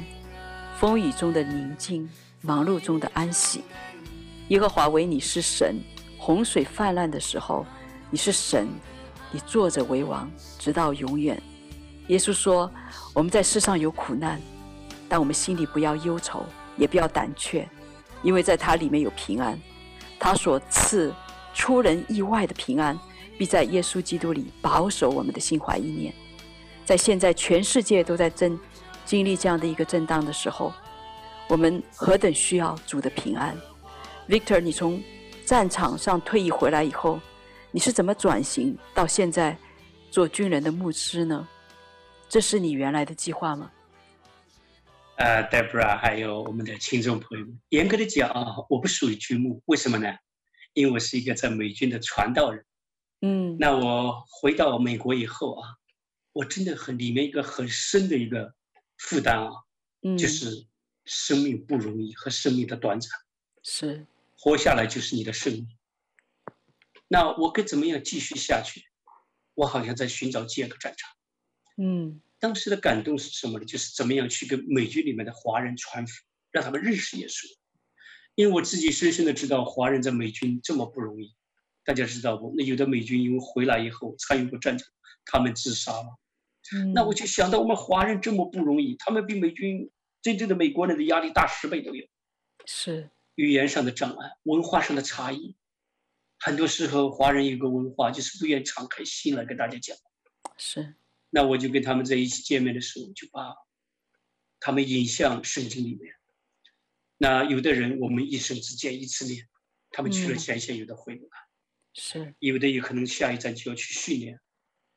风雨中的宁静，忙碌中的安息。耶和华为你是神，洪水泛滥的时候，你是神，你坐着为王，直到永远。”耶稣说：“我们在世上有苦难，但我们心里不要忧愁，也不要胆怯，因为在他里面有平安。他所赐出人意外的平安。”必在耶稣基督里保守我们的心怀意念。在现在全世界都在震经历这样的一个震荡的时候，我们何等需要主的平安！Victor，你从战场上退役回来以后，你是怎么转型到现在做军人的牧师呢？这是你原来的计划吗？呃、uh，Deborah，还有我们的听众朋友们，严格的讲啊，我不属于军牧，为什么呢？因为我是一个在美军的传道人。嗯，那我回到美国以后啊，我真的很里面一个很深的一个负担啊，嗯，就是生命不容易和生命的短暂，是活下来就是你的生命。那我该怎么样继续下去？我好像在寻找第二个战场。嗯，当时的感动是什么呢？就是怎么样去跟美军里面的华人传福，让他们认识耶稣。因为我自己深深的知道，华人在美军这么不容易。大家知道不？那有的美军因为回来以后参与过战争，他们自杀了。嗯。那我就想到我们华人这么不容易，他们比美军真正的美国人的压力大十倍都有。是语言上的障碍，文化上的差异，很多时候华人有个文化就是不愿敞开心来跟大家讲。是。那我就跟他们在一起见面的时候，就把他们引向圣经里面。那有的人我们一生只见一次面，他们去了前线，有的回不来。嗯是，有的有可能下一站就要去训练，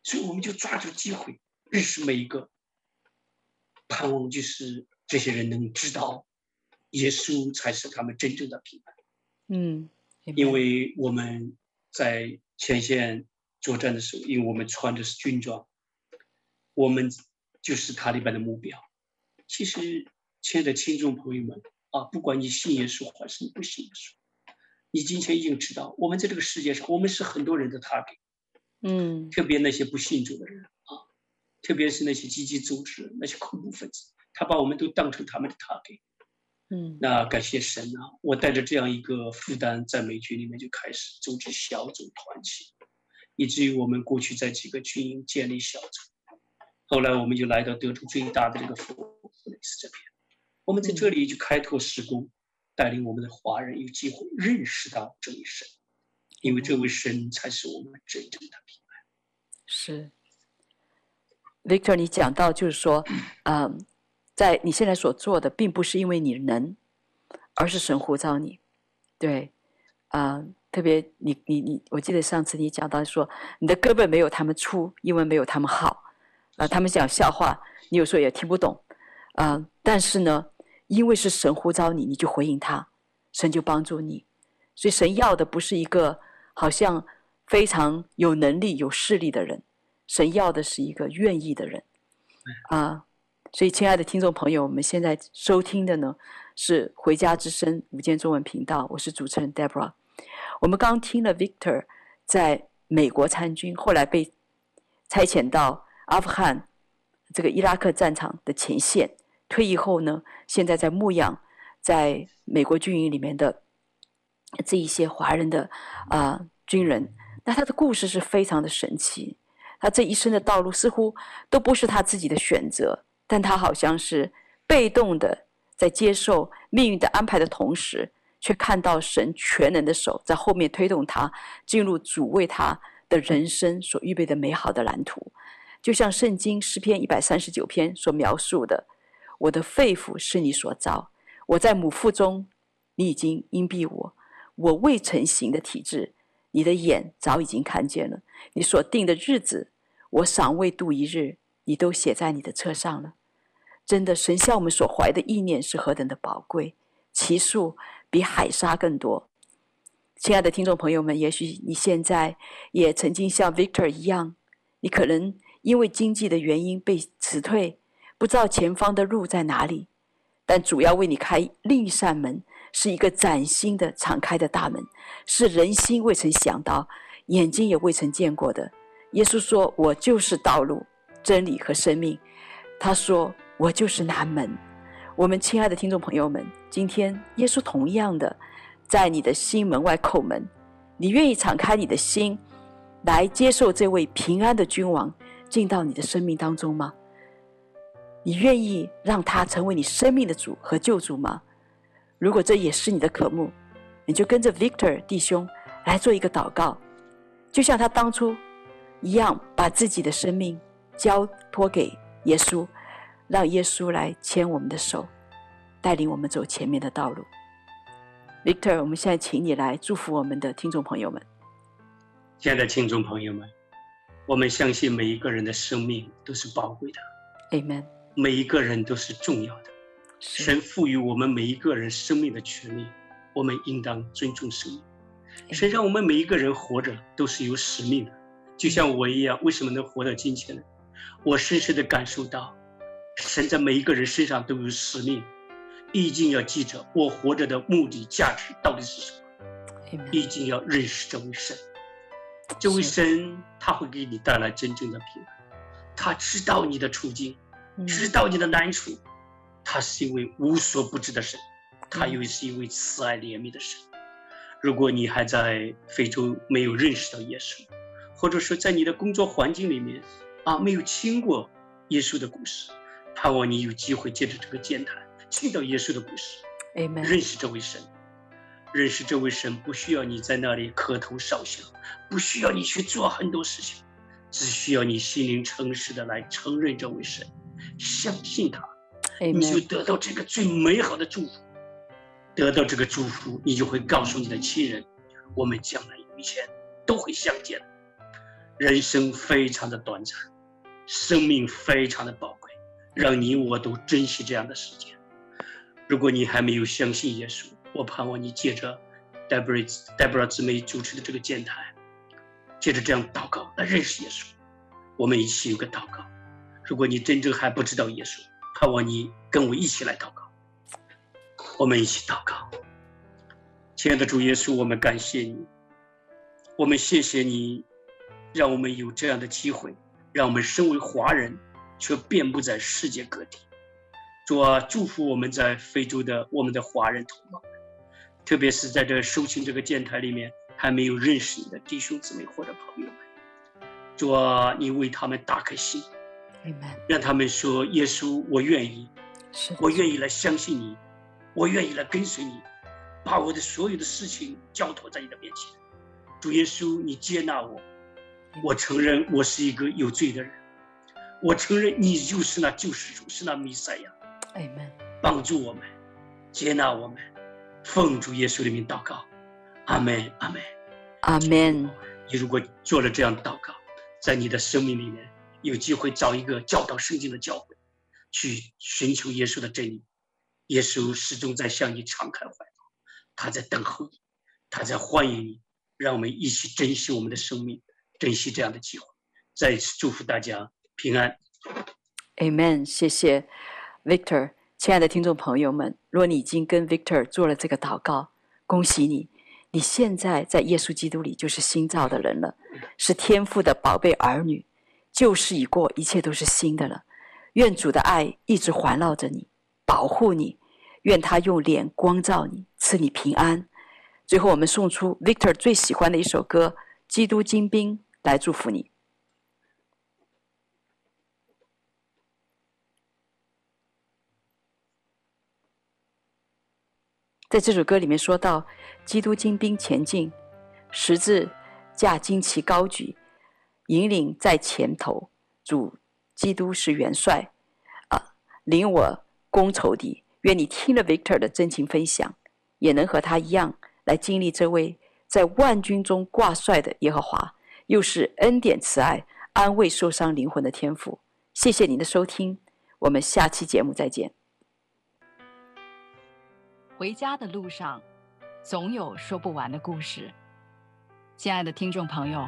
所以我们就抓住机会认识每一个，盼望就是这些人能知道，耶稣才是他们真正的平安。嗯，因为我们在前线作战的时候，因为我们穿的是军装，我们就是塔利班的目标。其实，亲爱的听众朋友们啊，不管你信耶稣还是你不信耶稣。你今天已经知道，我们在这个世界上，我们是很多人的 target，嗯，特别那些不信主的人啊，特别是那些积极组织、那些恐怖分子，他把我们都当成他们的 target，嗯，那感谢神啊，我带着这样一个负担，在美军里面就开始组织小组团体，以至于我们过去在几个军营建立小组，后来我们就来到德州最大的这个佛罗里斯这边，我们在这里就开拓施工。嗯带领我们的华人有机会认识到这位神，因为这位神才是我们真正的平安。是，Victor，你讲到就是说，嗯，在你现在所做的，并不是因为你能，而是神呼召你。对，啊、特别你你你，我记得上次你讲到说，你的胳膊没有他们粗，英文没有他们好，啊、他们讲笑话，你有时候也听不懂，啊、但是呢，因为是神呼召你，你就回应他，神就帮助你。所以神要的不是一个好像非常有能力、有势力的人，神要的是一个愿意的人，啊。所以，亲爱的听众朋友，我们现在收听的呢是《回家之声》午间中文频道，我是主持人 Deborah。我们刚听了 Victor 在美国参军，后来被差遣到阿富汗这个伊拉克战场的前线，退役后呢，现在在牧养在美国军营里面的这一些华人的啊、军人。那他的故事是非常的神奇，他这一生的道路似乎都不是他自己的选择。但他好像是被动的，在接受命运的安排的同时，却看到神全能的手在后面推动他进入主为他的人生所预备的美好的蓝图。就像圣经诗篇一百三十九篇所描述的：“我的肺腑是你所造，我在母腹中，你已经荫庇我，我未成形的体质，你的眼早已经看见了。你所定的日子，我尚未度一日，你都写在你的册上了。”真的，神向我们所怀的意念是何等的宝贵，其数比海沙更多。亲爱的听众朋友们，也许你现在也曾经像 Victor 一样，你可能因为经济的原因被辞退，不知道前方的路在哪里。但主要为你开另一扇门，是一个崭新的、敞开的大门，是人心未曾想到、眼睛也未曾见过的。耶稣说：“我就是道路、真理和生命。”他说。我就是那门，我们亲爱的听众朋友们，今天耶稣同样的在你的心门外叩门，你愿意敞开你的心来接受这位平安的君王进到你的生命当中吗？你愿意让他成为你生命的主和救主吗？如果这也是你的渴慕，你就跟着 Victor 弟兄来做一个祷告，就像他当初一样，把自己的生命交托给耶稣。让耶稣来牵我们的手，带领我们走前面的道路。Victor，我们现在请你来祝福我们的听众朋友们。亲爱的听众朋友们，我们相信每一个人的生命都是宝贵的。Amen。每一个人都是重要的。神赋予我们每一个人生命的权利，我们应当尊重生命。神让我们每一个人活着都是有使命的，就像我一样。为什么能活到今天呢？我深深的感受到。神在每一个人身上都有使命，一定要记着我活着的目的价值到底是什么，一定要认识这位神。这位神他会给你带来真正的平安，他知道你的处境，知道你的难处，他是一位无所不知的神，他又是一位慈爱怜悯的神。如果你还在非洲没有认识到耶稣，或者说在你的工作环境里面啊没有听过耶稣的故事。盼望你有机会借着这个讲台听到耶稣的故事。认识这位神，认识这位神不需要你在那里磕头烧香，不需要你去做很多事情，只需要你心灵诚实的来承认这位神，相信他。你就得到这个最美好的祝福。得到这个祝福，你就会告诉你的亲人，我们将来有一天都会相见。人生非常的短暂，生命非常的宝贵。让你我都珍惜这样的时间。如果你还没有相信耶稣，我盼望你借着 Deborah Deborah 姊妹主持的这个电台，借着这样祷告来认识耶稣。我们一起有个祷告。如果你真正还不知道耶稣，盼望你跟我一起来祷告。我们一起祷告。亲爱的主耶稣，我们感谢你，我们谢谢你，让我们有这样的机会，让我们身为华人。却遍布在世界各地。主，祝福我们在非洲的我们的华人同胞，特别是在这收听这个电台里面还没有认识你的弟兄姊妹或者朋友们。主，你为他们打开心，让他们说：“耶稣，我愿意，我愿意来相信你，我愿意来跟随你，把我的所有的事情交托在你的面前。”主耶稣，你接纳我，我承认我是一个有罪的人。我承认你就是那救世主，是那弥赛亚。Amen。帮助我们，接纳我们，奉主耶稣的名祷告，阿门，阿门，阿门。你如果做了这样的祷告，在你的生命里面有机会找一个教导圣经的教会，去寻求耶稣的真理。耶稣始终在向你敞开怀抱，他在等候你，他在欢迎你。让我们一起珍惜我们的生命，珍惜这样的机会。再一次祝福大家平安。Amen。谢谢 Victor。亲爱的听众朋友们，如果你已经跟 Victor 做了这个祷告，恭喜你，你现在在耶稣基督里就是新造的人了，是天父的宝贝儿女。旧事已过，一切都是新的了。愿主的爱一直环绕着你，保护你。愿他用脸光照你，赐你平安。最后，我们送出 Victor 最喜欢的一首歌《基督精兵》来祝福你。在这首歌里面说到，基督精兵前进，十字架旌旗高举，引领在前头。主基督是元帅啊，领我攻仇敌。愿你听了 Victor 的真情分享，也能和他一样来经历这位在万军中挂帅的耶和华，又是恩典慈爱、安慰受伤灵魂的天赋。谢谢您的收听，我们下期节目再见。回家的路上，总有说不完的故事。亲爱的听众朋友，